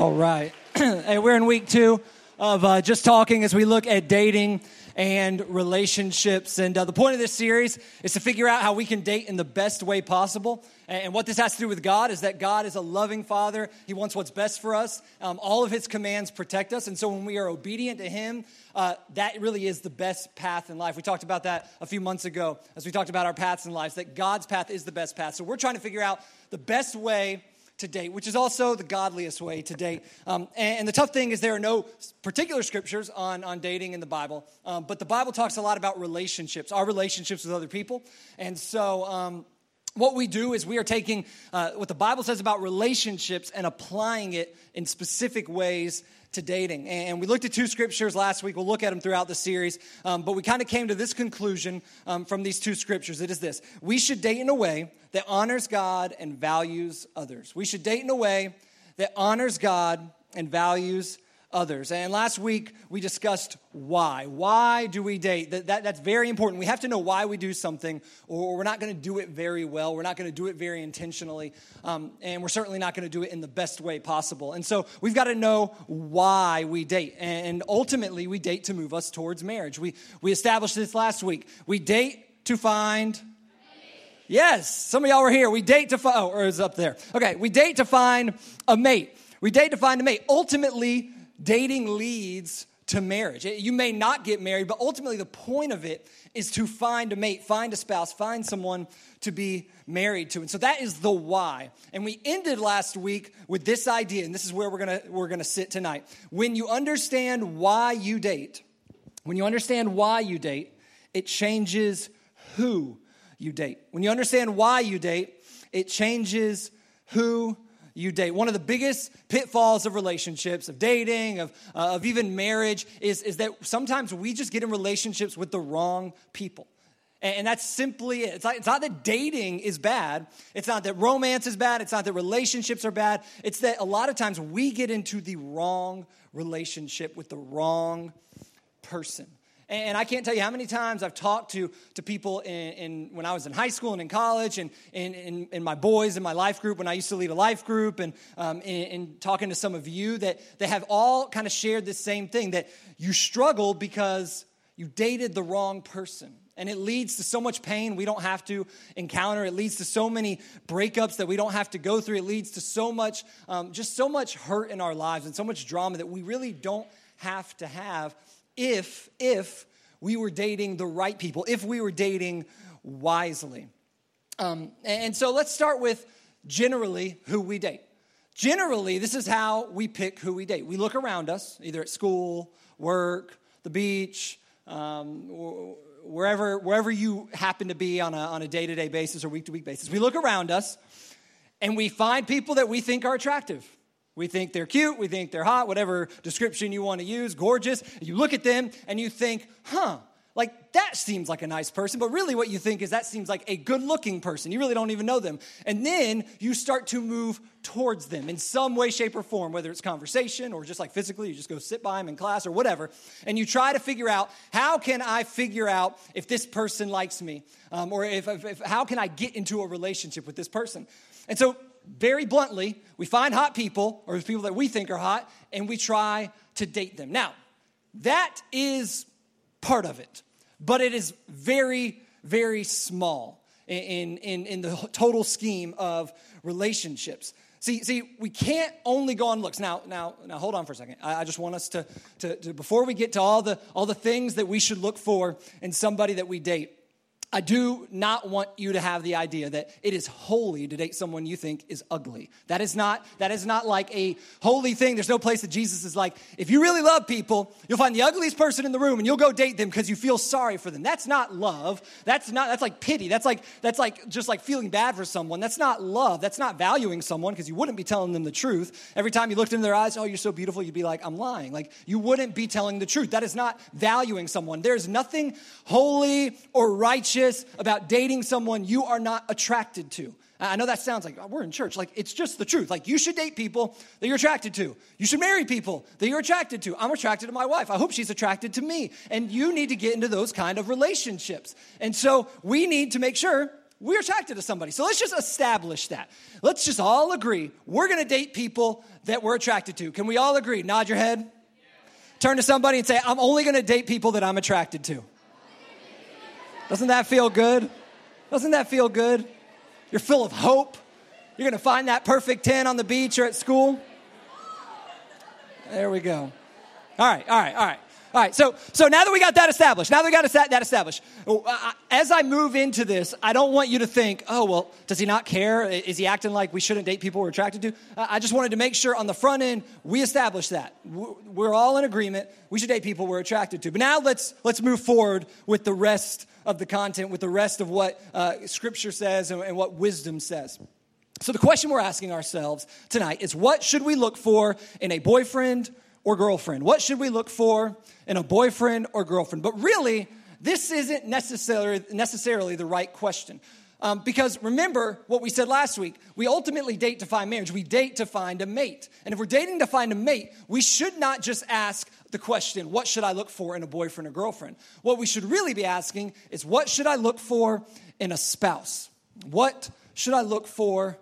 All right. hey, we're in week two of uh, just talking as we look at dating and relationships. And uh, the point of this series is to figure out how we can date in the best way possible. And what this has to do with God is that God is a loving Father. He wants what's best for us. Um, all of His commands protect us. And so when we are obedient to Him, uh, that really is the best path in life. We talked about that a few months ago as we talked about our paths in life, that God's path is the best path. So we're trying to figure out the best way to date, which is also the godliest way to date. Um, and, and, the tough thing is there are no particular scriptures on, on dating in the Bible, um, but the Bible talks a lot about relationships, our relationships with other people. And so, um, what we do is we are taking uh, what the Bible says about relationships and applying it in specific ways to dating. And we looked at two scriptures last week. We'll look at them throughout the series. Um, but we kind of came to this conclusion um, from these two scriptures. It is this We should date in a way that honors God and values others. We should date in a way that honors God and values others. And last week we discussed why. Why do we date? That, that, that's very important. We have to know why we do something, or we're not going to do it very well. We're not going to do it very intentionally. Um, and we're certainly not going to do it in the best way possible. And so we've got to know why we date. And ultimately, we date to move us towards marriage. We, we established this last week. We date to find. Yes, some of y'all were here. We date to find, oh, or is up there. Okay, we date to find a mate. We date to find a mate. Ultimately, dating leads to marriage. You may not get married, but ultimately the point of it is to find a mate, find a spouse, find someone to be married to. And so that is the why. And we ended last week with this idea, and this is where we're gonna, we're gonna sit tonight. When you understand why you date, when you understand why you date, it changes who you date. When you understand why you date, it changes who you date. One of the biggest pitfalls of relationships, of dating, of, uh, of even marriage, is, is that sometimes we just get in relationships with the wrong people. And, that's simply it. It's, like, it's not that dating is bad. It's not that romance is bad. It's not that relationships are bad. It's that a lot of times we get into the wrong relationship with the wrong person. And I can't tell you how many times I've talked to, to people in, in when I was in high school and in college, and in, my boys in my life group when I used to lead a life group, and um, in, in talking to some of you that, that have all kind of shared this same thing that you struggle because you dated the wrong person. And it leads to so much pain we don't have to encounter. It leads to so many breakups that we don't have to go through. It leads to so much, um, just so much hurt in our lives and so much drama that we really don't have to have if, if we were dating the right people, if we were dating wisely. Um, and so let's start with generally who we date. Generally, this is how we pick who we date. We look around us, either at school, work, the beach, um, wherever, wherever you happen to be on a, on a day-to-day basis or week-to-week basis. We look around us and we find people that we think are attractive. We think they're cute, we think they're hot, whatever description you want to use, gorgeous. You look at them and you think, huh, like that seems like a nice person, but really what you think is that seems like a good looking person. You really don't even know them. And then you start to move towards them in some way, shape, or form, whether it's conversation or just like physically, you just go sit by them in class or whatever. And you try to figure out how can I figure out if this person likes me? Um, or if, if, if, how can I get into a relationship with this person? And so very bluntly, we find hot people or people that we think are hot and we try to date them. Now, that is part of it, but it is very, very small in, in, in the total scheme of relationships. See, see, we can't only go on looks. Now, now, now, hold on for a second. I, I just want us to, to, to, before we get to all the, all the things that we should look for in somebody that we date, I do not want you to have the idea that it is holy to date someone you think is ugly. That is not that is not like a holy thing. There's no place that Jesus is like, if you really love people, you'll find the ugliest person in the room and you'll go date them because you feel sorry for them. That's not love. That's not that's like pity. That's like that's like just like feeling bad for someone. That's not love. That's not valuing someone because you wouldn't be telling them the truth. Every time you looked into their eyes, oh, you're so beautiful, you'd be like, I'm lying. Like you wouldn't be telling the truth. That is not valuing someone. There's nothing holy or righteous about dating someone you are not attracted to. I know that sounds like oh, we're in church. Like, it's just the truth. Like, you should date people that you're attracted to. You should marry people that you're attracted to. I'm attracted to my wife. I hope she's attracted to me. And you need to get into those kind of relationships. And so, we need to make sure we're attracted to somebody. So let's just establish that. Let's just all agree we're going to date people that we're attracted to. Can we all agree? Nod your head. Turn to somebody and say, I'm only going to date people that I'm attracted to. Doesn't that feel good? Doesn't that feel good? You're full of hope. You're going to find that perfect 10 on the beach or at school. There we go. All right, all right, all right. All right, so so now that we got that established, now that we got that established, uh, as I move into this, I don't want you to think, oh well, does he not care? Is he acting like we shouldn't date people we're attracted to? I just wanted to make sure on the front end we establish that we're all in agreement. We should date people we're attracted to. But now let's let's move forward with the rest of the content, with the rest of what uh, Scripture says and, and what wisdom says. So the question we're asking ourselves tonight is, what should we look for in a boyfriend? or girlfriend? What should we look for in a boyfriend or girlfriend? But really, this isn't necessarily, necessarily the right question. Um, because remember what we said last week. We ultimately date to find marriage. We date to find a mate. And if we're dating to find a mate, we should not just ask the question, what should I look for in a boyfriend or girlfriend? What we should really be asking is, what should I look for in a spouse? What should I look for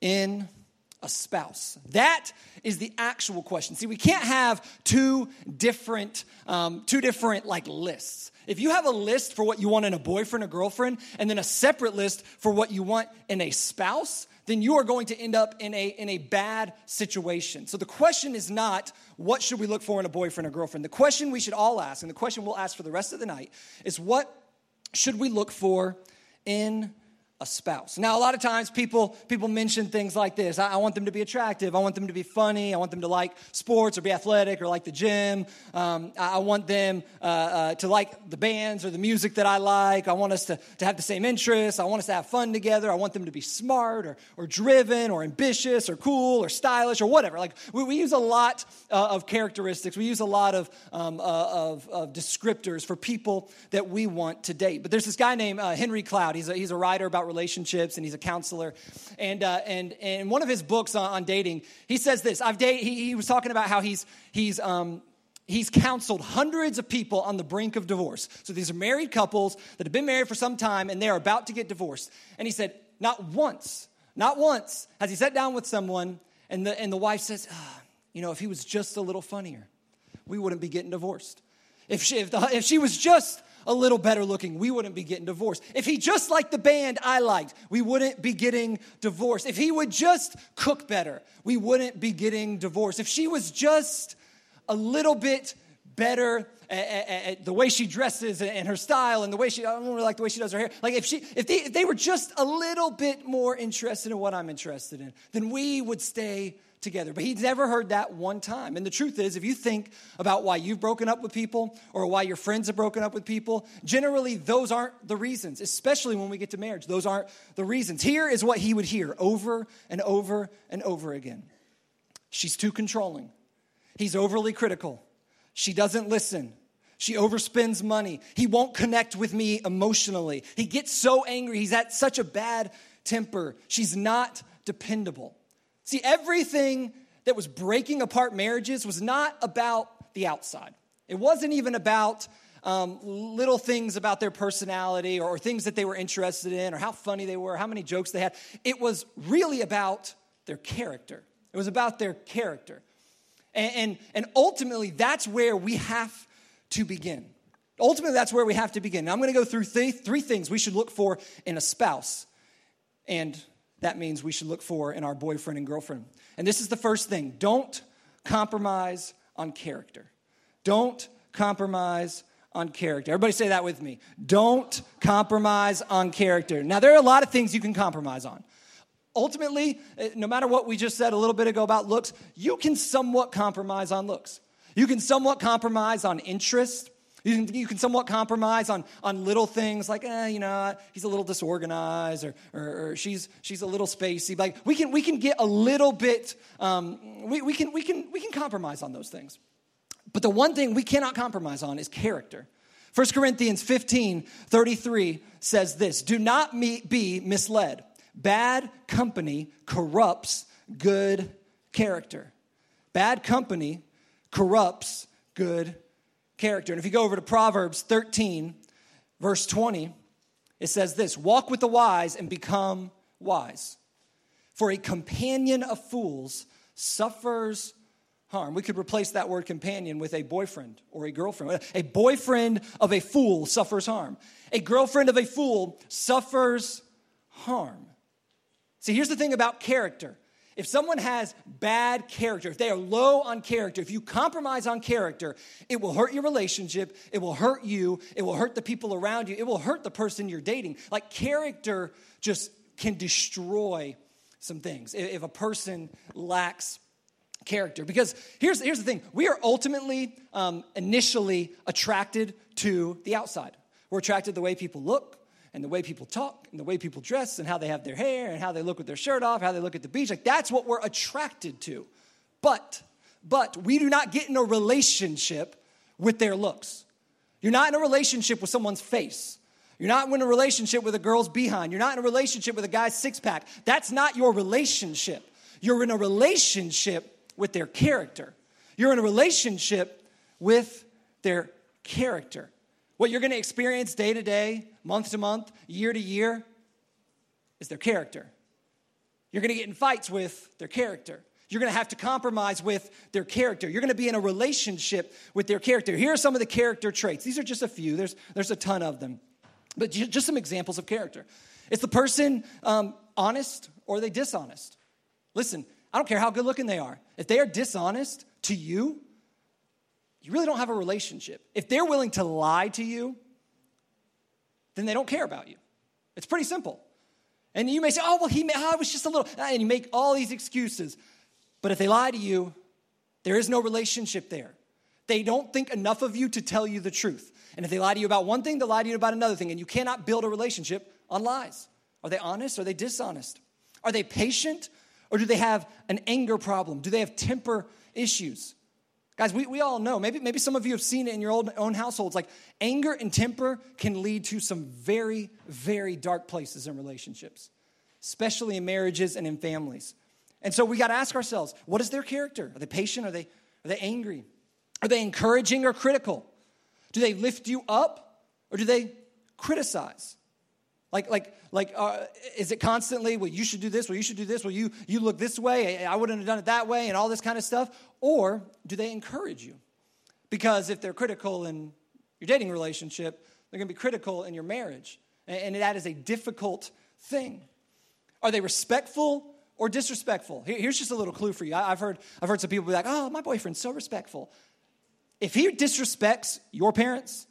in a spouse? That is the actual question. See, we can't have two different, um, two different like lists. If you have a list for what you want in a boyfriend or girlfriend, and then a separate list for what you want in a spouse, then you are going to end up in a, in a bad situation. So the question is not what should we look for in a boyfriend or girlfriend? The question we should all ask, and the question we'll ask for the rest of the night, is what should we look for in a spouse. Now, a lot of times people, people mention things like this I, I, want them to be attractive. I want them to be funny. I want them to like sports or be athletic or like the gym. Um, I, I, want them uh, uh, to like the bands or the music that I like. I want us to, to have the same interests. I want us to have fun together. I want them to be smart or, or driven or ambitious or cool or stylish or whatever. Like, we, we use a lot uh, of characteristics, we use a lot of, um, uh, of, of, descriptors for people that we want to date. But there's this guy named uh, Henry Cloud. He's a, he's a writer about relationships and he's a counselor. And, uh, and, and one of his books on, on dating, he says this. I've dated, he, he, was talking about how he's, he's, um, he's counseled hundreds of people on the brink of divorce. So these are married couples that have been married for some time and they're about to get divorced. And he said, not once, not once has he sat down with someone and the, and the wife says, oh, you know, if he was just a little funnier, we wouldn't be getting divorced. If she, if, the, if she was just a little better looking, we wouldn't be getting divorced. If he just liked the band I liked, we wouldn't be getting divorced. If he would just cook better, we wouldn't be getting divorced. If she was just a little bit better at, at, at the way she dresses and her style and the way she, I don't really like the way she does her hair. Like if she, if they, if they were just a little bit more interested in what I'm interested in, then we would stay together. But he's never heard that one time. And the truth is, if you think about why you've broken up with people or why your friends have broken up with people, generally those aren't the reasons, especially when we get to marriage. Those aren't the reasons. Here is what he would hear over and over and over again She's too controlling. He's overly critical. She doesn't listen. She overspends money. He won't connect with me emotionally. He gets so angry. He's at such a bad temper. She's not dependable. See, everything that was breaking apart marriages was not about the outside. It wasn't even about um, little things about their personality or, or things that they were interested in or how funny they were, how many jokes they had. It was really about their character. It was about their character. And, and, and ultimately, that's where we have to begin. Ultimately, that's where we have to begin. Now, I'm going to go through th- three things we should look for in a spouse. And that means we should look for in our boyfriend and girlfriend. And this is the first thing don't compromise on character. Don't compromise on character. Everybody say that with me. Don't compromise on character. Now, there are a lot of things you can compromise on. Ultimately, eh, no matter what we just said a little bit ago about looks, you can somewhat compromise on looks. You can somewhat compromise on interest. You can, somewhat compromise on, on little things like, eh, you know, he's a little disorganized or, or, or she's, she's a little spacey. Like we can, we can get a little bit, um, we, we, can, we, can, we can compromise on those things. But the one thing we cannot compromise on is character. 1 Corinthians 15 33 says this Do not be misled. Bad company corrupts good character. Bad company corrupts good character. And if you go over to Proverbs 13, verse 20, It says this walk with the wise and become wise. For a companion of fools suffers harm. We could replace that word companion with a boyfriend or a girlfriend. A boyfriend of a fool suffers harm. A girlfriend of a fool suffers harm. See, here's the thing about character. If someone has bad character, if they are low on character, if you compromise on character, it will hurt your relationship, it will hurt you, it will hurt the people around you, it will hurt the person you're dating. Like character just can destroy some things if a person lacks character. Because here's, here's the thing we are ultimately, um, initially attracted to the outside. We're attracted to the way people look and the way people talk and the way people dress and how they have their hair and how they look with their shirt off, how they look at the beach. Like that's what we're attracted to. But, but we do not get in a relationship with their looks. You're not in a relationship with someone's face. You're not in a relationship with a girl's behind. You're not in a relationship with a guy's six pack. That's not your relationship. You're in a relationship with their character. You're in a relationship with their character. What you're going to experience day to day, month to month, year to year is their character. You're going to get in fights with their character. You're going to have to compromise with their character. You're going to be in a relationship with their character. Here are some of the character traits. These are just a few, there's, there's a ton of them. But just some examples of character. Is the person um, honest or are they dishonest? Listen, I don't care how good looking they are. If they are dishonest to you, you really don't have a relationship. If they're willing to lie to you, then they don't care about you. It's pretty simple. And you may say, oh, well, he, oh, I was just a little, ah, and you make all these excuses. But if they lie to you, there is no relationship there. They don't think enough of you to tell you the truth. And if they lie to you about one thing, they'll lie to you about another thing. And you cannot build a relationship on lies. Are they honest? Are they dishonest? Are they patient? Or do they have an anger problem? Do they have temper issues? Guys, we, we all know, maybe, maybe some of you have seen it in your own, own households. Like anger and temper can lead to some very, very dark places in relationships, especially in marriages and in families. And so we got to ask ourselves what is their character? Are they patient? Are they, are they angry? Are they encouraging or critical? Do they lift you up or do they criticize? Like, like, like, uh, is it constantly, well, you should do this, well, you should do this, well, you, you look this way, I wouldn't have done it that way, and all this kind of stuff? Or do they encourage you? Because if they're critical in your dating relationship, they're going to be critical in your marriage. And, and that is a difficult thing. Are they respectful or disrespectful? Here, here's just a little clue for you. I, I've heard, I've heard some people be like, oh, my boyfriend's so respectful. If he disrespects your parents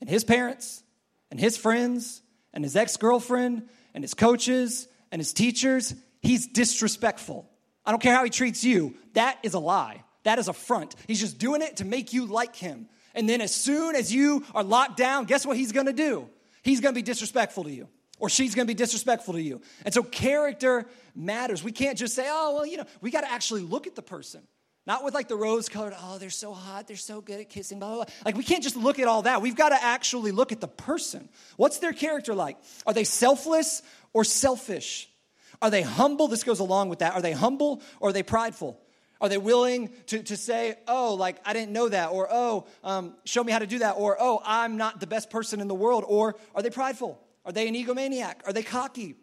and his parents and his friends and his ex girlfriend and his coaches and his teachers, he's disrespectful. I don't care how he treats you. That is a lie. That is a front. He's just doing it to make you like him. And then as soon as you are locked down, guess what he's gonna do? He's gonna be disrespectful to you, or she's gonna be disrespectful to you. And so character matters. We can't just say, oh, well, you know, we gotta actually look at the person. Not with like the rose colored, oh, they're so hot, they're so good at kissing, blah, blah, blah. Like, we can't just look at all that. We've got to actually look at the person. What's their character like? Are they selfless or selfish? Are they humble? This goes along with that. Are they humble or are they prideful? Are they willing to, to say, oh, like, I didn't know that, or oh, um, show me how to do that, or oh, I'm not the best person in the world, or are they prideful? Are they an egomaniac? Are they cocky?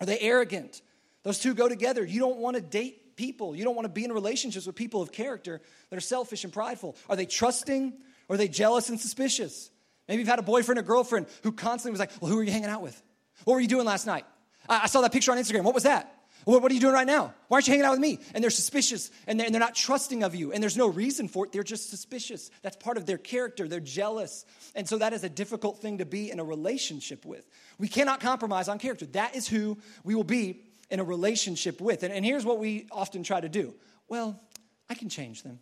Are they arrogant? Those two go together. You don't want to date people. You don't want to be in relationships with people of character that are selfish and prideful. Are they trusting or are they jealous and suspicious? Maybe you've had a boyfriend or girlfriend who constantly was like, Well, who are you hanging out with? What were you doing last night? I, saw that picture on Instagram. What was that? What, are you doing right now? Why aren't you hanging out with me? And they're suspicious and they're not trusting of you. And there's no reason for it. They're just suspicious. That's part of their character. They're jealous. And so that is a difficult thing to be in a relationship with. We cannot compromise on character. That is who we will be in a relationship with. And, and here's what we often try to do well, I can change them.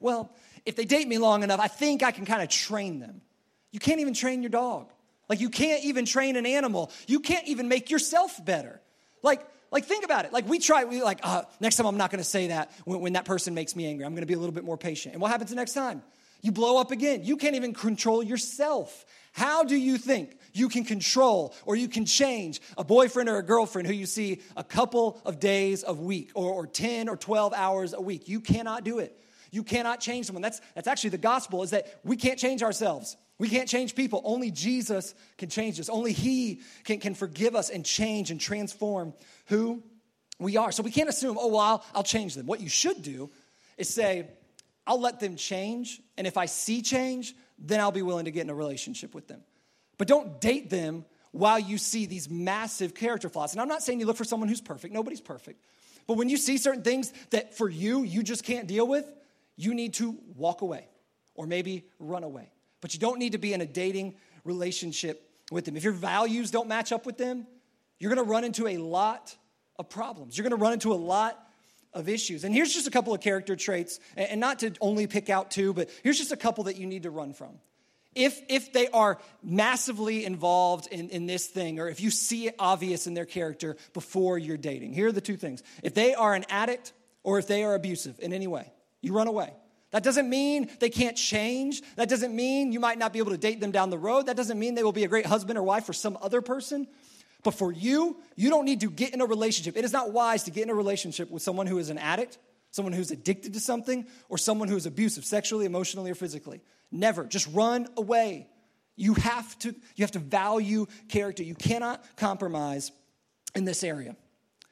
Well, if they date me long enough, I think I can kind of train them. You can't even train your dog. Like you can't even train an animal. You can't even make yourself better. Like, like think about it. Like we try, we like, uh, next time I'm not gonna say that when, when that person makes me angry. I'm gonna be a little bit more patient. And what happens the next time? You blow up again. You can't even control yourself. How do you think you can control or you can change a boyfriend or a girlfriend who you see a couple of days a week or, or 10 or 12 hours a week? You cannot do it. You cannot change someone. That's, that's actually the gospel, is that we can't change ourselves. We can't change people. Only Jesus can change us. Only He can, can forgive us and change and transform who we are. So we can't assume, oh, well, I'll, I'll change them. What you should do is say, I'll let them change. And if I see change, then I'll be willing to get in a relationship with them. But don't date them while you see these massive character flaws. And I'm not saying you look for someone who's perfect, nobody's perfect. But when you see certain things that for you, you just can't deal with, you need to walk away or maybe run away. But you don't need to be in a dating relationship with them. If your values don't match up with them, you're gonna run into a lot of problems. You're gonna run into a lot of issues. And here's just a couple of character traits, and not to only pick out two, but here's just a couple that you need to run from. If, if they are massively involved in, in this thing, or if you see it obvious in their character before you're dating, here are the two things. If they are an addict or if they are abusive in any way, you run away. That doesn't mean they can't change. That doesn't mean you might not be able to date them down the road. That doesn't mean they will be a great husband or wife for some other person. But for you, you don't need to get in a relationship. It is not wise to get in a relationship with someone who is an addict, someone who's addicted to something, or someone who is abusive, sexually, emotionally, or physically. Never. Just run away. You have to, you have to value character. You cannot compromise in this area.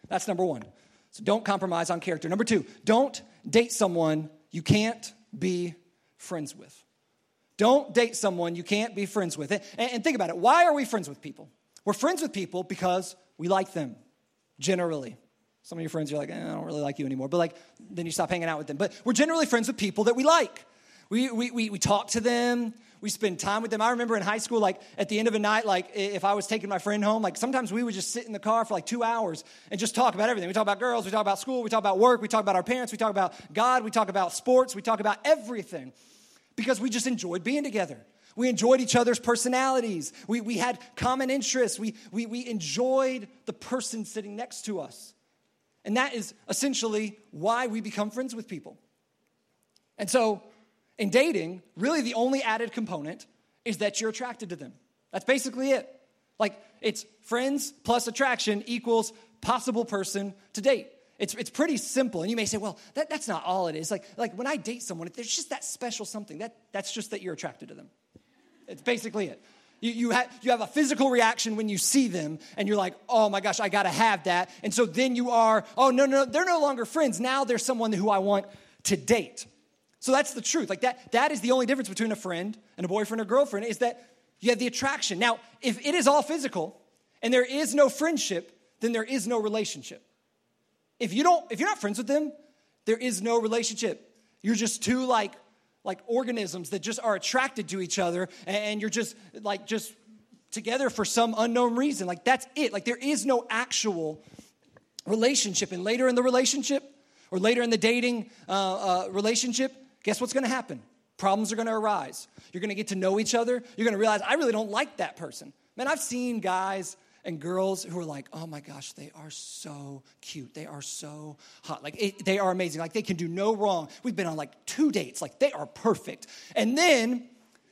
That's number one. So don't compromise on character. Number two, don't date someone you can't be friends with. Don't date someone you can't be friends with. And, and think about it. Why are we friends with people? We're friends with people because we like them, generally. Some of your friends, you're like, eh, I don't really like you anymore. But like, then you stop hanging out with them. But we're generally friends with people that we like. We, we, we, we talk to them. We spend time with them. I remember in high school, like at the end of a night, like if I was taking my friend home, like sometimes we would just sit in the car for like two hours and just talk about everything. We talk about girls, we talk about school, we talk about work, we talk about our parents, we talk about God, we talk about sports, we talk about everything because we just enjoyed being together. We enjoyed each other's personalities. We, we had common interests. We, we, we enjoyed the person sitting next to us. And that is essentially why we become friends with people. And so, in dating, really the only added component is that you're attracted to them. That's basically it. Like, it's friends plus attraction equals possible person to date. It's, it's pretty simple. And you may say, well, that, that's not all it is. Like, like when I date someone, there's just that special something. That, that's just that you're attracted to them. It's basically it. You, you, have, you have a physical reaction when you see them, and you're like, oh my gosh, I gotta have that. And so then you are, oh no, no, they're no longer friends. Now they're someone who I want to date. So that's the truth. Like that, that is the only difference between a friend and a boyfriend or girlfriend is that you have the attraction. Now, if it is all physical and there is no friendship, then there is no relationship. If you don't, if you're not friends with them, there is no relationship. You're just two like like organisms that just are attracted to each other and you're just like just together for some unknown reason. Like that's it. Like there is no actual relationship. And later in the relationship or later in the dating uh, uh, relationship guess what's going to happen? Problems are going to arise. You're going to get to know each other. You're going to realize i really don't like that person. Man i've seen guys and girls who are like, oh my gosh, they are so cute. They are so hot. Like, it, they are amazing. Like, they can do no wrong. We've been on like two dates. Like, they are perfect. And then,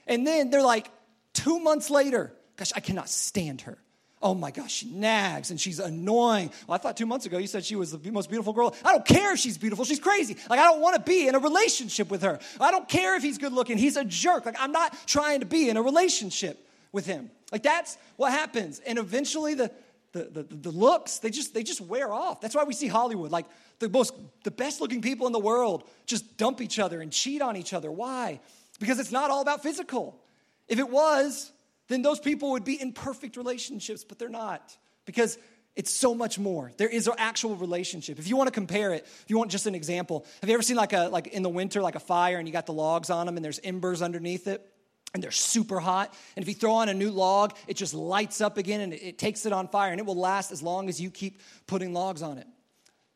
and then they're like, two months later, gosh, I cannot stand her. Oh my gosh, she nags and she's annoying. Well, I thought two months ago you said she was the most beautiful girl. I don't care if she's beautiful, she's crazy. Like, I don't want to be in a relationship with her. I don't care if he's good looking, he's a jerk. Like, I'm not trying to be in a relationship with him. Like that's what happens. And eventually the, the, the, the, looks, they just, they just wear off. That's why we see Hollywood. Like the most, the best looking people in the world just dump each other and cheat on each other. Why? Because it's not all about physical. If it was, then those people would be in perfect relationships, but they're not. Because it's so much more. There is an actual relationship. If you want to compare it, if you want just an example, have you ever seen like a like in the winter like a fire and you got the logs on them and there's embers underneath it? And they're super hot. And if you throw on a new log, it just lights up again and it, takes it on fire, and it will last as long as you keep putting logs on it.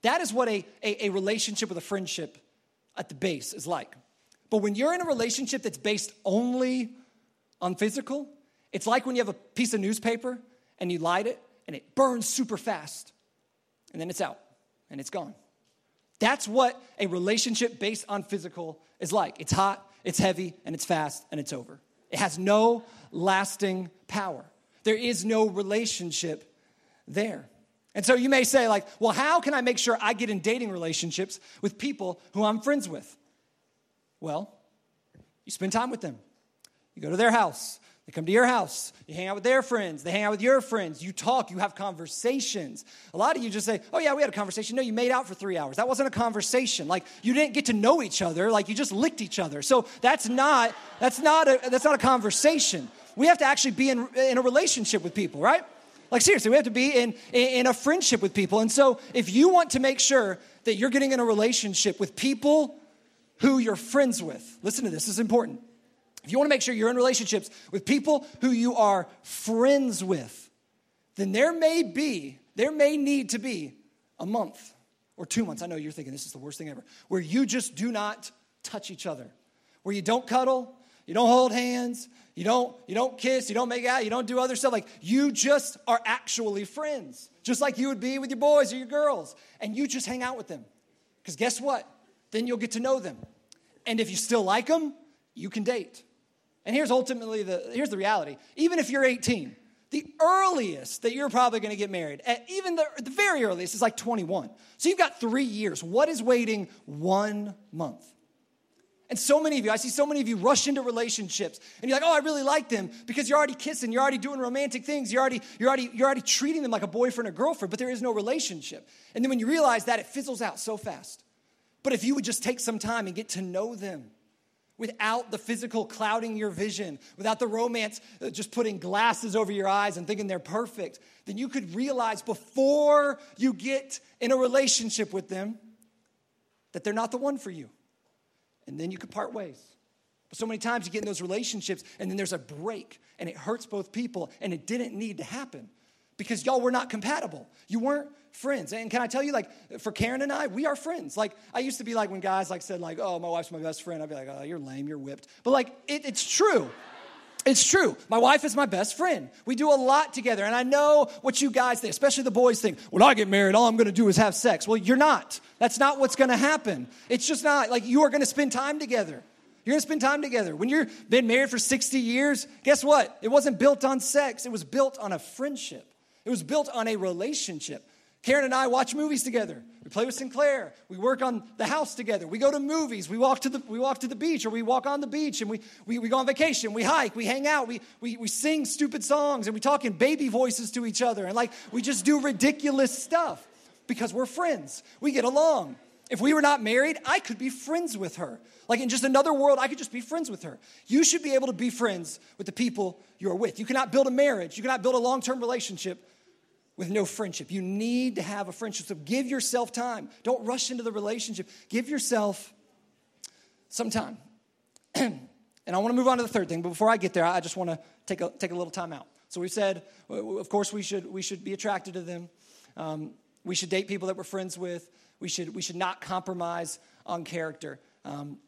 That is what a, a, a relationship with a friendship at the base is like. But when you're in a relationship that's based only on physical, it's like when you have a piece of newspaper and you light it and it burns super fast, and then it's out and it's gone. That's what a relationship based on physical is like. It's hot, it's heavy, and it's fast, and it's over. It has no lasting power. There is no relationship there. And so you may say, like, well, how can I make sure I get in dating relationships with people who I'm friends with? Well, you spend time with them. You go to their house. They come to your house. You hang out with their friends. They hang out with your friends. You talk. You have conversations. A lot of you just say, Oh, yeah, we had a conversation. No, you made out for three hours. That wasn't a conversation. Like, you didn't get to know each other. Like, you just licked each other. So that's not, that's not, a, that's not a conversation. We have to actually be in, in a relationship with people, right? Like, seriously, we have to be in, in a friendship with people. And so, if you want to make sure that you're getting in a relationship with people who you're friends with, listen to this, this is important if you want to make sure you're in relationships with people who you are friends with, then there may be, there may need to be a month or two months. I know you're thinking this is the worst thing ever, where you just do not touch each other, where you don't cuddle, you don't hold hands, you don't you don't kiss, you don't make out, you don't do other stuff. Like you just are actually friends, just like you would be with your boys or your girls, and you just hang out with them. Because guess what? Then you'll get to know them, and if you still like them, you can date. And here's ultimately the here's the reality. Even if you're 18, the earliest that you're probably going to get married, at even the, the very earliest, is like 21. So you've got three years. What is waiting one month? And so many of you, I see so many of you rush into relationships and you're like, oh, I really like them because you're already kissing, you're already doing romantic things, you're already, you're already, you're already treating them like a boyfriend or girlfriend, but there is no relationship. And then when you realize that, it fizzles out so fast. But if you would just take some time and get to know them, without the physical clouding your vision, without the romance uh, just putting glasses over your eyes and thinking they're perfect, then you could realize before you get in a relationship with them that they're not the one for you. And then you could part ways. But so many times you get in those relationships and then there's a break and it hurts both people and it didn't need to happen because y'all were not compatible. You weren't friends. And can I tell you, like, for Karen and I, we are friends. Like, I used to be like, when guys like said, like, oh, my wife's my best friend, I'd be like, oh, you're lame, you're whipped. But like, it, it's true. It's true. My wife is my best friend. We do a lot together. And I know what you guys think, especially the boys think. When I get married, all I'm going to do is have sex. Well, you're not. That's not what's going to happen. It's just not. Like, you are going to spend time together. You're going to spend time together. When you've been married for 60 years, guess what? It wasn't built on sex, it was built on a friendship. It was built on a relationship. Karen and I watch movies together. We play with Sinclair. We work on the house together. We go to movies. We walk to the, we walk to the beach or we walk on the beach and we, we, we go on vacation. We hike. We hang out. We, we, we sing stupid songs and we talk in baby voices to each other. And like, we just do ridiculous stuff because we're friends. We get along. If we were not married, I could be friends with her. Like in just another world, I could just be friends with her. You should be able to be friends with the people you're with. You cannot build a marriage, you cannot build a long term relationship with no friendship. You need to have a friendship. So give yourself time. Don't rush into the relationship. Give yourself some time. and I want to move on to the third thing, but before I get there, I just want to take a, take a little time out. So we've said, of course, we should, we should be attracted to them. Um, we should date people that we're friends with. We should, we should not compromise on character. Um,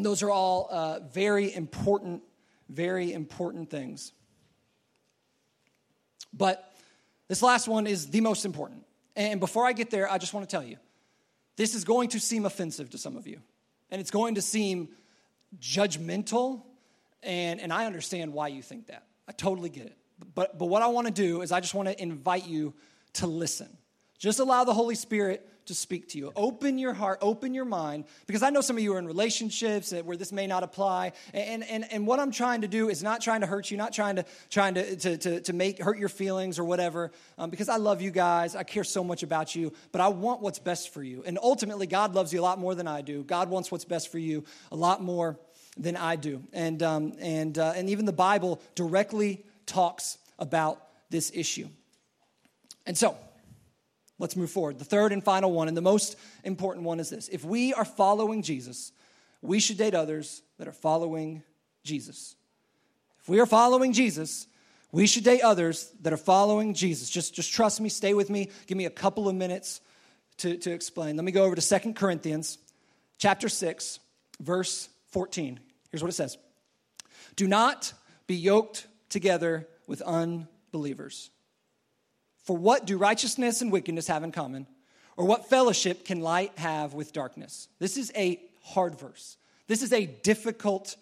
those are all uh, very important, very important things. But this last one is the most important. And before I get there, I just want to tell you this is going to seem offensive to some of you, and it's going to seem judgmental, and, and I understand why you think that. I totally get it. But, but what I want to do is I just want to invite you to listen. Just allow the Holy Spirit to speak to you. Open your heart, open your mind, because I know some of you are in relationships where this may not apply. And, and, and what I'm trying to do is not trying to hurt you, not trying to trying to, to, to, to make hurt your feelings or whatever, um, because I love you guys. I care so much about you, but I want what's best for you. And ultimately, God loves you a lot more than I do. God wants what's best for you a lot more than I do. And, um, and, uh, and even the Bible directly talks about this issue. And so, Let's move forward. The third and final one, and the most important one, is this. If we are following Jesus, we should date others that are following Jesus. If we are following Jesus, we should date others that are following Jesus. Just, just trust me, stay with me, give me a couple of minutes to, to explain. Let me go over to Second Corinthians chapter 6, verse 14. Here's what it says Do not be yoked together with unbelievers. For what do righteousness and wickedness have in common? Or what fellowship can light have with darkness? This is a hard verse. This is a difficult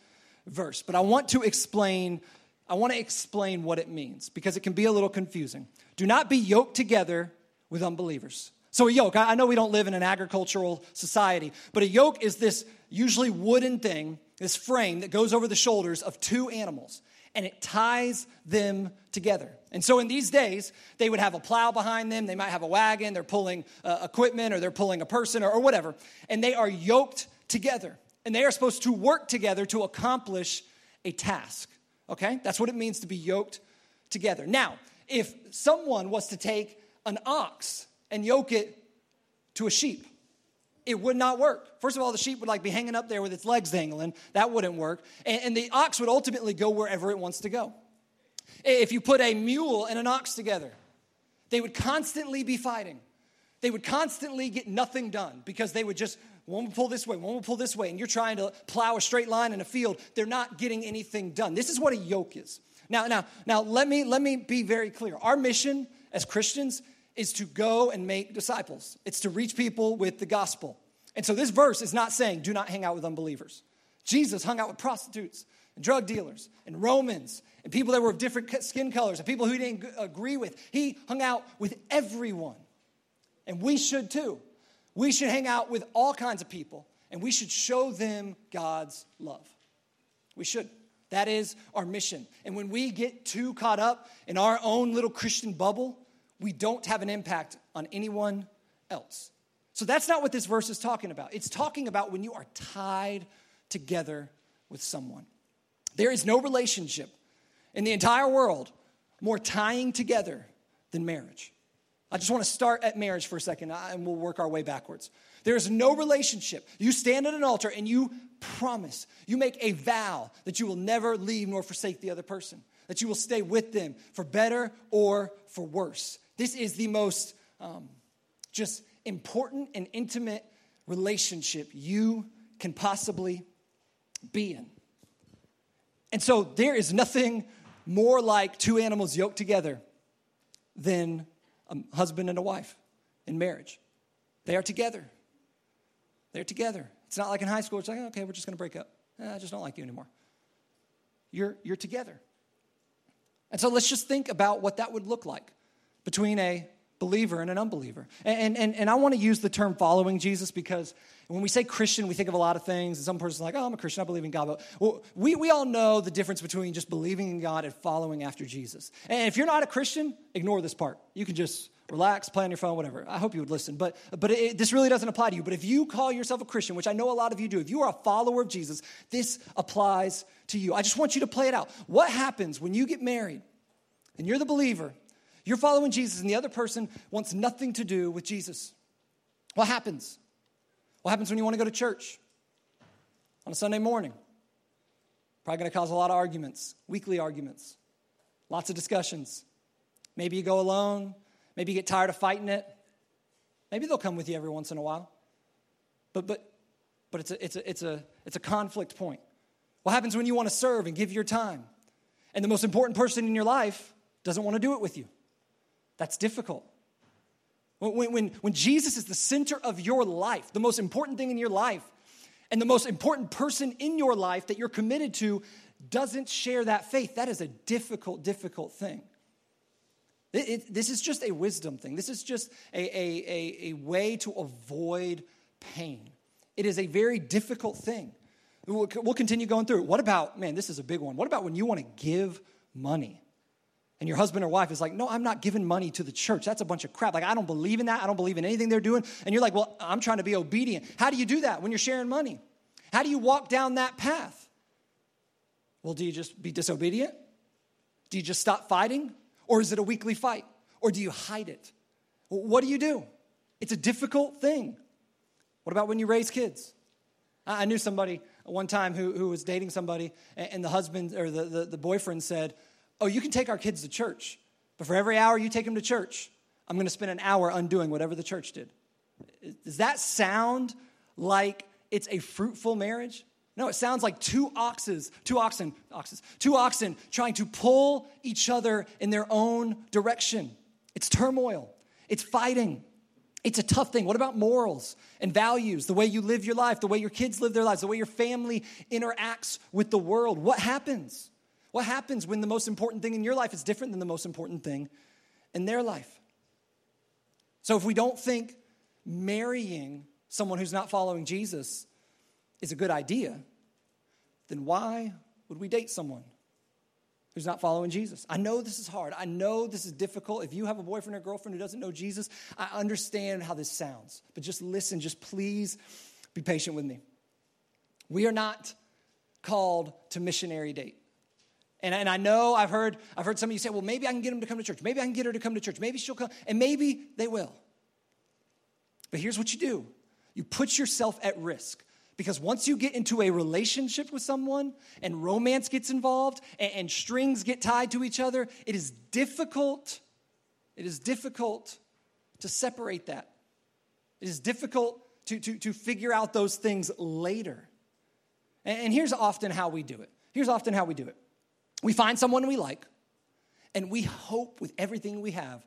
verse, but I want to explain I want to explain what it means because it can be a little confusing. Do not be yoked together with unbelievers. So a yoke, I know we don't live in an agricultural society, but a yoke is this usually wooden thing, this frame that goes over the shoulders of two animals, and it ties them together. And so in these days, they would have a plow behind them, they might have a wagon, they're pulling uh, equipment, or they're pulling a person, or, or whatever, and they are yoked together. And they are supposed to work together to accomplish a task. Okay? That's what it means to be yoked together. Now, if someone was to take an ox and yoke it to a sheep, it would not work. First of all, the sheep would like be hanging up there with its legs dangling. That wouldn't work. And, and, the ox would ultimately go wherever it wants to go. If you put a mule and an ox together, they would constantly be fighting. They would constantly get nothing done because they would just, one will pull this way, one will pull this way, and you're trying to plow a straight line in a field. They're not getting anything done. This is what a yoke is. Now, now, now let me let me be very clear. Our mission as Christians is to go and make disciples. It's to reach people with the gospel. And so this verse is not saying do not hang out with unbelievers. Jesus hung out with prostitutes and drug dealers and Romans and people that were of different skin colors and people who he didn't agree with. He hung out with everyone. And we should too. We should hang out with all kinds of people and we should show them God's love. We should. That is our mission. And when we get too caught up in our own little Christian bubble, we don't have an impact on anyone else. So that's not what this verse is talking about. It's talking about when you are tied together with someone. There is no relationship in the entire world more tying together than marriage. I just want to start at marriage for a second uh, and we'll work our way backwards. There is no relationship. You stand at an altar and you promise, you make a vow that you will never leave nor forsake the other person, that you will stay with them for better or for worse. This is the most um, just important and intimate relationship you can possibly be in. And so there is nothing more like two animals yoked together than a husband and a wife in marriage. They are together. They're together. It's not like in high school, it's like, okay, we're just going to break up. Eh, I just don't like you anymore. You're, you're together. And so let's just think about what that would look like between a believer and an unbeliever. And, and, and I want to use the term following Jesus because when we say Christian, we think of a lot of things. And some person's like, oh, I'm a Christian, I believe in God. But we, we all know the difference between just believing in God and following after Jesus. And if you're not a Christian, ignore this part. You can just relax, play on your phone, whatever. I hope you would listen. But, but it, this really doesn't apply to you. But if you call yourself a Christian, which I know a lot of you do, if you are a follower of Jesus, this applies to you. I just want you to play it out. What happens when you get married and you're the believer you're following Jesus, and the other person wants nothing to do with Jesus. What happens? What happens when you want to go to church on a Sunday morning? Probably going to cause a lot of arguments, weekly arguments, lots of discussions. Maybe you go alone. Maybe you get tired of fighting it. Maybe they'll come with you every once in a while. But, but, but it's, a, it's, a, it's, a, it's a conflict point. What happens when you want to serve and give your time? And the most important person in your life doesn't want to do it with you. That's difficult. When, when, when Jesus is the center of your life, the most important thing in your life, and the most important person in your life that you're committed to doesn't share that faith, that is a difficult, difficult thing. It, it, this is just a wisdom thing. This is just a, a, a, a way to avoid pain. It is a very difficult thing. We'll, we'll continue going through it. What about, man, this is a big one. What about when you want to give money? And your husband or wife is like, no, I'm not giving money to the church. That's a bunch of crap. Like, I don't believe in that. I don't believe in anything they're doing. And you're like, well, I'm trying to be obedient. How do you do that when you're sharing money? How do you walk down that path? Well, do you just be disobedient? Do you just stop fighting? Or is it a weekly fight? Or do you hide it? What do you do? It's a difficult thing. What about when you raise kids? I knew somebody one time who, who was dating somebody, and the husband or the, the, the boyfriend said, oh, you can take our kids to church, but for every hour you take them to church, I'm going to spend an hour undoing whatever the church did. Does that sound like it's a fruitful marriage? No, it sounds like two oxes, two oxen, oxes, two oxen trying to pull each other in their own direction. It's turmoil. It's fighting. It's a tough thing. What about morals and values? The way you live your life, the way your kids live their lives, the way your family interacts with the world. What happens? What happens when the most important thing in your life is different than the most important thing in their life? So if we don't think marrying someone who's not following Jesus is a good idea, then why would we date someone who's not following Jesus? I know this is hard. I know this is difficult. If you have a boyfriend or girlfriend who doesn't know Jesus, I understand how this sounds. But just listen, just please be patient with me. We are not called to missionary date. And, and I know I've heard, I've heard some of you say, well, maybe I can get them to come to church. Maybe I can get her to come to church. Maybe she'll come. And maybe they will. But here's what you do you put yourself at risk. Because once you get into a relationship with someone and romance gets involved and, and, strings get tied to each other, it is difficult. It is difficult to separate that. It is difficult to, to, to figure out those things later. And, and here's often how we do it. Here's often how we do it. We find someone we like, and we hope with everything we have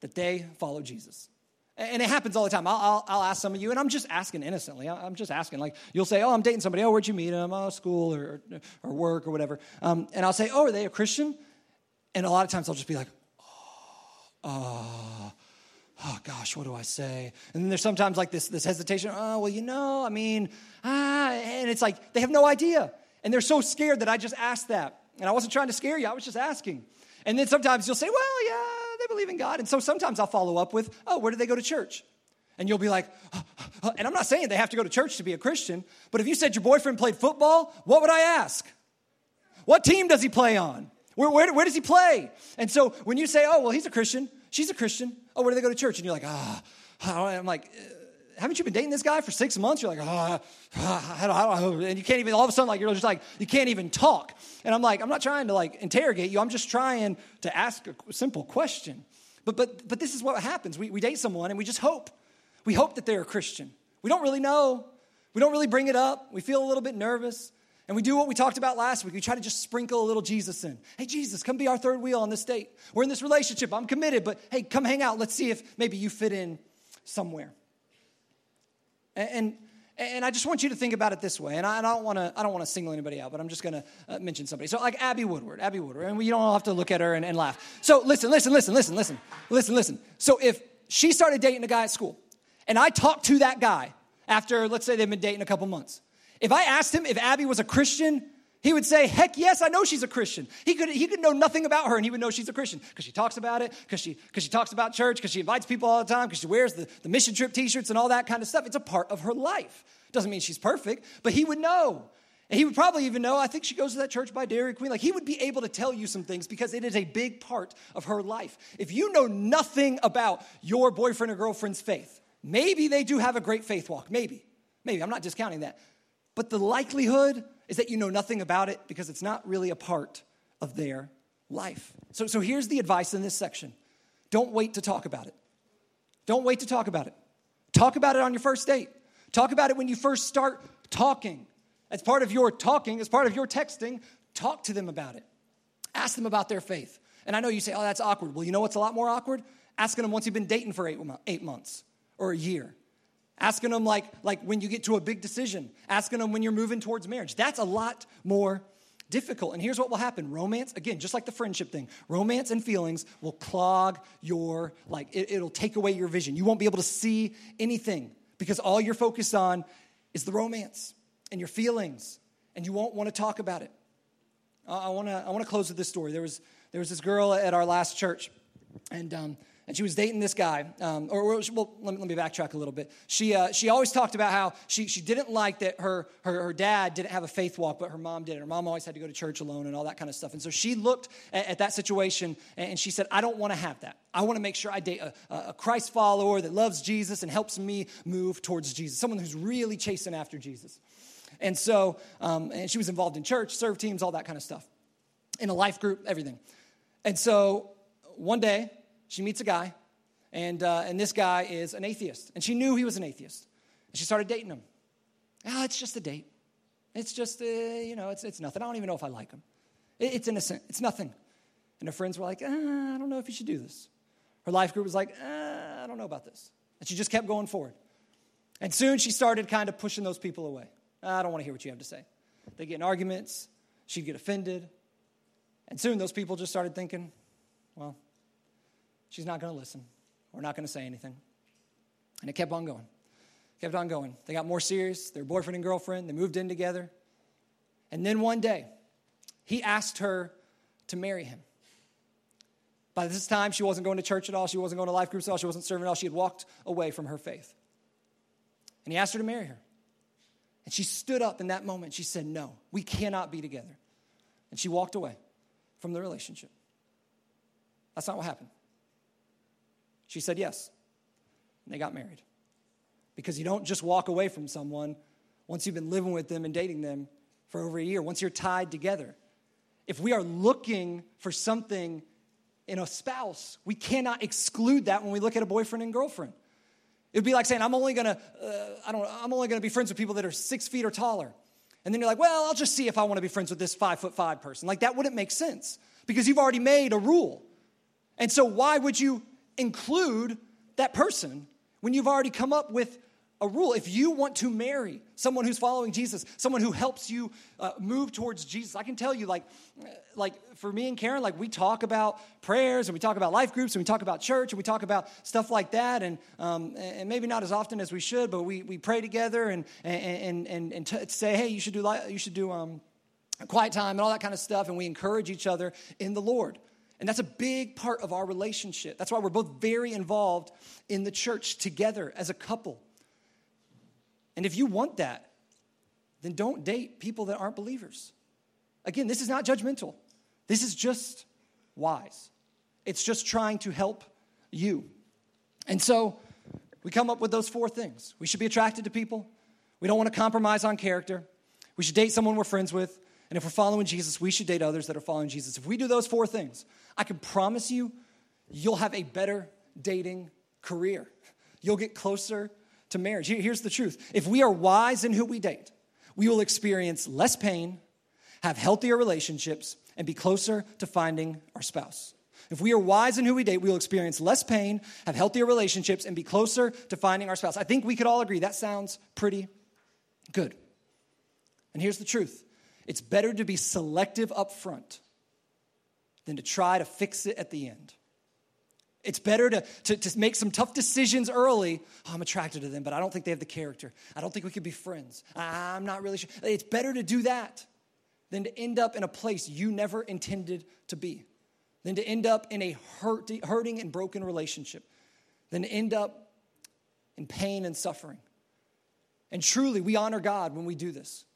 that they follow Jesus. And it happens all the time. I'll, I'll, I'll, ask some of you, and I'm just asking innocently. I'm just asking. Like, you'll say, Oh, I'm dating somebody. Oh, where'd you meet them? Oh, school or, or work or whatever. Um, and I'll say, Oh, are they a Christian? And a lot of times I'll just be like, Oh, oh gosh, what do I say? And then there's sometimes like this, this hesitation. Oh, well, you know, I mean, ah, and it's like they have no idea. And they're so scared that I just asked that. And I wasn't trying to scare you, I was just asking. And then sometimes you'll say, Well, yeah they believe in God. And so sometimes I'll follow up with, oh, where do they go to church? And you'll be like, and I'm not saying they have to go to church to be a Christian, but if you said your boyfriend played football, what would I ask? What team does he play on? Where, where, where does he play? And so when you say, oh, well, he's a Christian, she's a Christian, oh, where do they go to church? And you're like, ah, oh. I'm like, haven't you been dating this guy for six months? You're like, oh, I don't, know. And you can't even, all of a sudden, like, you're just like, you can't even talk. And I'm like, I'm not trying to like interrogate you. I'm just trying to ask a simple question. But, but, but this is what happens. We, we date someone and we just hope. We hope that they're a Christian. We don't really know. We don't really bring it up. We feel a little bit nervous. And we do what we talked about last week. We try to just sprinkle a little Jesus in. Hey, Jesus, come be our third wheel on this date. We're in this relationship. I'm committed, but hey, come hang out. Let's see if maybe you fit in somewhere. And, and I just want you to think about it this way. And I, don't want to I don't want to single anybody out, but I'm just going to uh, mention somebody. So like Abby Woodward, Abby Woodward, and you don't have to look at her and, and laugh. So listen, listen, listen, listen, listen, listen, listen. So if she started dating a guy at school, and I talked to that guy after, let's say they've been dating a couple months. If I asked him if Abby was a Christian, he would say, Heck yes, I know she's a Christian. He could, he could know nothing about her and he would know she's a Christian because she talks about it, because she, cause she talks about church, because she invites people all the time, because she wears the, the mission trip t shirts and all that kind of stuff. It's a part of her life. Doesn't mean she's perfect, but he would know. And he would probably even know, I think she goes to that church by Dairy Queen. Like he would be able to tell you some things because it is a big part of her life. If you know nothing about your boyfriend or girlfriend's faith, maybe they do have a great faith walk. Maybe. Maybe. I'm not discounting that. But the likelihood is that you know nothing about it because it's not really a part of their life. So, so here's the advice in this section don't wait to talk about it. Don't wait to talk about it. Talk about it on your first date. Talk about it when you first start talking. As part of your talking, as part of your texting, talk to them about it. Ask them about their faith. And I know you say, oh, that's awkward. Well, you know what's a lot more awkward? Asking them once you've been dating for eight, eight months or a year asking them like, like when you get to a big decision, asking them when you're moving towards marriage. That's a lot more difficult. And here's what will happen romance, again, just like the friendship thing, romance and feelings will clog your, like, it, will take away your vision. You won't be able to see anything because all you're focused on is the romance and your feelings, and you won't want to talk about it. I want to I want to close with this story. There was there was this girl at our last church, and um, and she was dating this guy. Um, or, or well, let me, let me, backtrack a little bit. She, uh, she always talked about how she, she didn't like that her, her, her, dad didn't have a faith walk, but her mom did. Her mom always had to go to church alone and all that kind of stuff. And so she looked at, at that situation and she said, I don't want to have that. I want to make sure I date a, a Christ follower that loves Jesus and helps me move towards Jesus, someone who's really chasing after Jesus. And so, um, and she was involved in church, serve teams, all that kind of stuff, in a life group, everything. And so one day, she meets a guy, and, uh, and this guy is an atheist. And she knew he was an atheist. And she started dating him. Oh, it's just a date. It's just, uh, you know, it's, it's nothing. I don't even know if I like him. It, it's innocent. It's nothing. And her friends were like, uh, I don't know if you should do this. Her life group was like, uh, I don't know about this. And she just kept going forward. And soon she started kind of pushing those people away. I don't want to hear what you have to say. They get in arguments. She'd get offended. And soon those people just started thinking, well, She's not going to listen. We're not going to say anything. And it kept on going. kept on going. They got more serious. They were boyfriend and girlfriend. They moved in together. And then one day, he asked her to marry him. By this time, she wasn't going to church at all. She wasn't going to life groups at all. She wasn't serving at all. She had walked away from her faith. And he asked her to marry her. And she stood up in that moment. She said, No, we cannot be together. And she walked away from the relationship. That's not what happened. She said yes. And they got married. Because you don't just walk away from someone once you've been living with them and dating them for over a year, once you're tied together. If we are looking for something in a spouse, we cannot exclude that when we look at a boyfriend and girlfriend. It would be like saying, I'm only gonna, uh, I don't I'm only gonna be friends with people that are six feet or taller. And then you're like, well, I'll just see if I wanna be friends with this five foot five person. Like that wouldn't make sense because you've already made a rule. And so why would you include that person when you've already come up with a rule. If you want to marry someone who's following Jesus, someone who helps you uh, move towards Jesus, I can tell you, like, like for me and Karen, like we talk about prayers and we talk about life groups and we talk about church and we talk about stuff like that, and um, and maybe not as often as we should, but we, we pray together and and and and t- say, hey, you should do you should do um, quiet time and all that kind of stuff, and we encourage each other in the Lord. And that's a big part of our relationship. That's why we're both very involved in the church together as a couple. And if you want that, then don't date people that aren't believers. Again, this is not judgmental, this is just wise. It's just trying to help you. And so we come up with those four things. We should be attracted to people. We don't want to compromise on character. We should date someone we're friends with. And if we're following Jesus, we should date others that are following Jesus. If we do those four things, I can promise you, you'll have a better dating career. You'll get closer to marriage. Here's the truth if we are wise in who we date, we will experience less pain, have healthier relationships, and be closer to finding our spouse. If we are wise in who we date, we will experience less pain, have healthier relationships, and be closer to finding our spouse. I think we could all agree that sounds pretty good. And here's the truth it's better to be selective up front than to try to fix it at the end. It's better to, to, to, make some tough decisions early. Oh, I'm attracted to them, but I don't think they have the character. I don't think we could be friends. I'm not really sure. It's better to do that than to end up in a place you never intended to be, than to end up in a hurt, hurting and broken relationship, than to end up in pain and suffering. And truly, we honor God when we do this,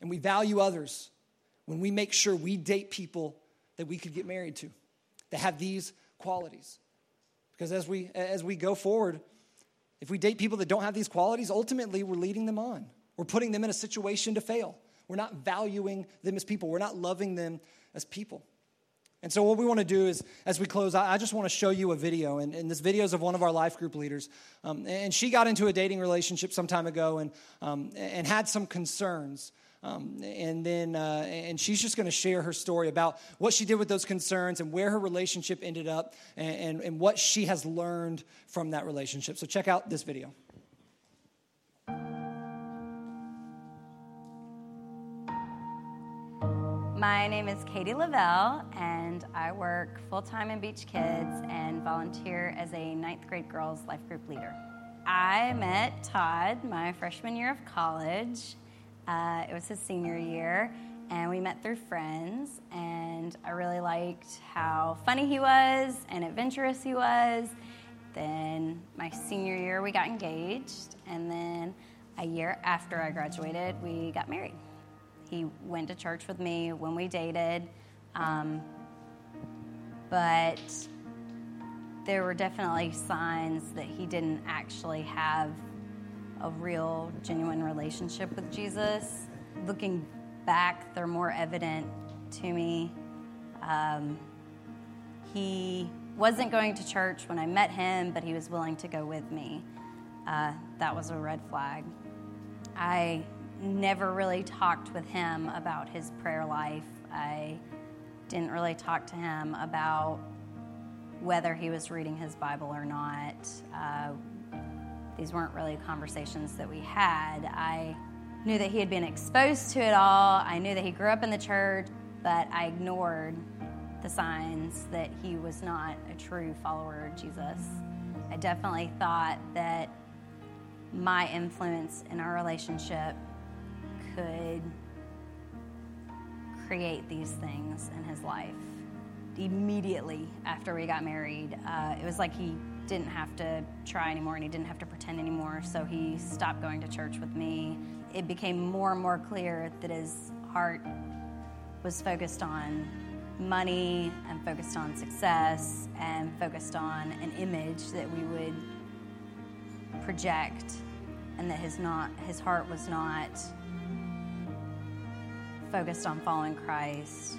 and we value others when we make sure we date people that we could get married to that have these qualities. Because as we, as we go forward, if we date people that don't have these qualities, ultimately we're leading them on. We're putting them in a situation to fail. We're not valuing them as people, we're not loving them as people. And so, what we want to do is, as we close, I just want to show you a video. And, and this video is of one of our life group leaders. Um, and she got into a dating relationship some time ago and, um, and had some concerns um, and then, uh, and she's just going to share her story about what she did with those concerns and where her relationship ended up and, and, and what she has learned from that relationship. So, check out this video. My name is Katie Lavelle, and I work full time in Beach Kids and volunteer as a ninth grade girls life group leader. I met Todd my freshman year of college uh, it was his senior year, and we met through friends. And I really liked how funny he was and adventurous he was. Then my senior year, we got engaged, and then a year after I graduated, we got married. He went to church with me when we dated, um, but there were definitely signs that he didn't actually have a real, genuine relationship with Jesus. Looking back, they're more evident to me. Um, he wasn't going to church when I met him, but he was willing to go with me. Uh, that was a red flag. I never really talked with him about his prayer life. I didn't really talk to him about whether he was reading his Bible or not. Uh, these weren't really conversations that we had. I knew that he had been exposed to it all. I knew that he grew up in the church, but I ignored the signs that he was not a true follower of Jesus. I definitely thought that my influence in our relationship could create these things in his life. Immediately after we got married, uh, it was like he didn't have to try anymore and he didn't have to pretend anymore, so he stopped going to church with me. It became more and more clear that his heart was focused on money and focused on success and focused on an image that we would project and that his not his heart was not focused on following Christ.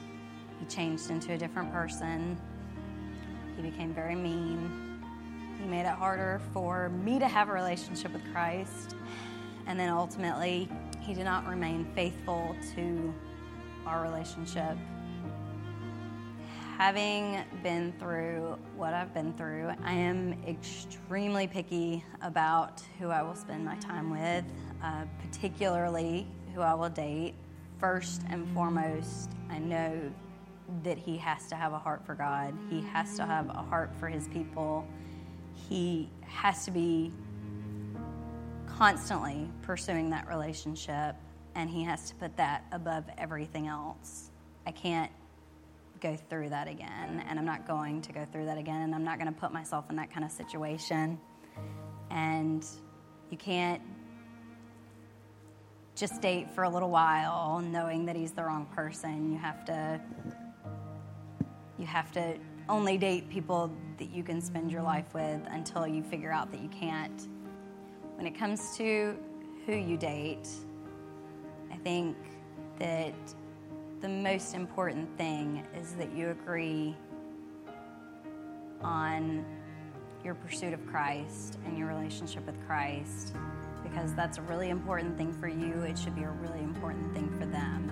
He changed into a different person. He became very mean. He made it harder for me to have a relationship with Christ. And then ultimately, he did not remain faithful to our relationship. Having been through what I've been through, I am extremely picky about who I will spend my time with, uh, particularly who I will date. First and foremost, I know that he has to have a heart for God, he has to have a heart for his people, he has to be constantly pursuing that relationship, and he has to put that above everything else. I can't go through that again, and I'm not going to go through that again, and I'm not going to put myself in that kind of situation. And you can't just date for a little while knowing that he's the wrong person. You have to you have to only date people that you can spend your life with until you figure out that you can't. When it comes to who you date, I think that the most important thing is that you agree on your pursuit of Christ and your relationship with Christ because that's a really important thing for you. It should be a really important thing for them.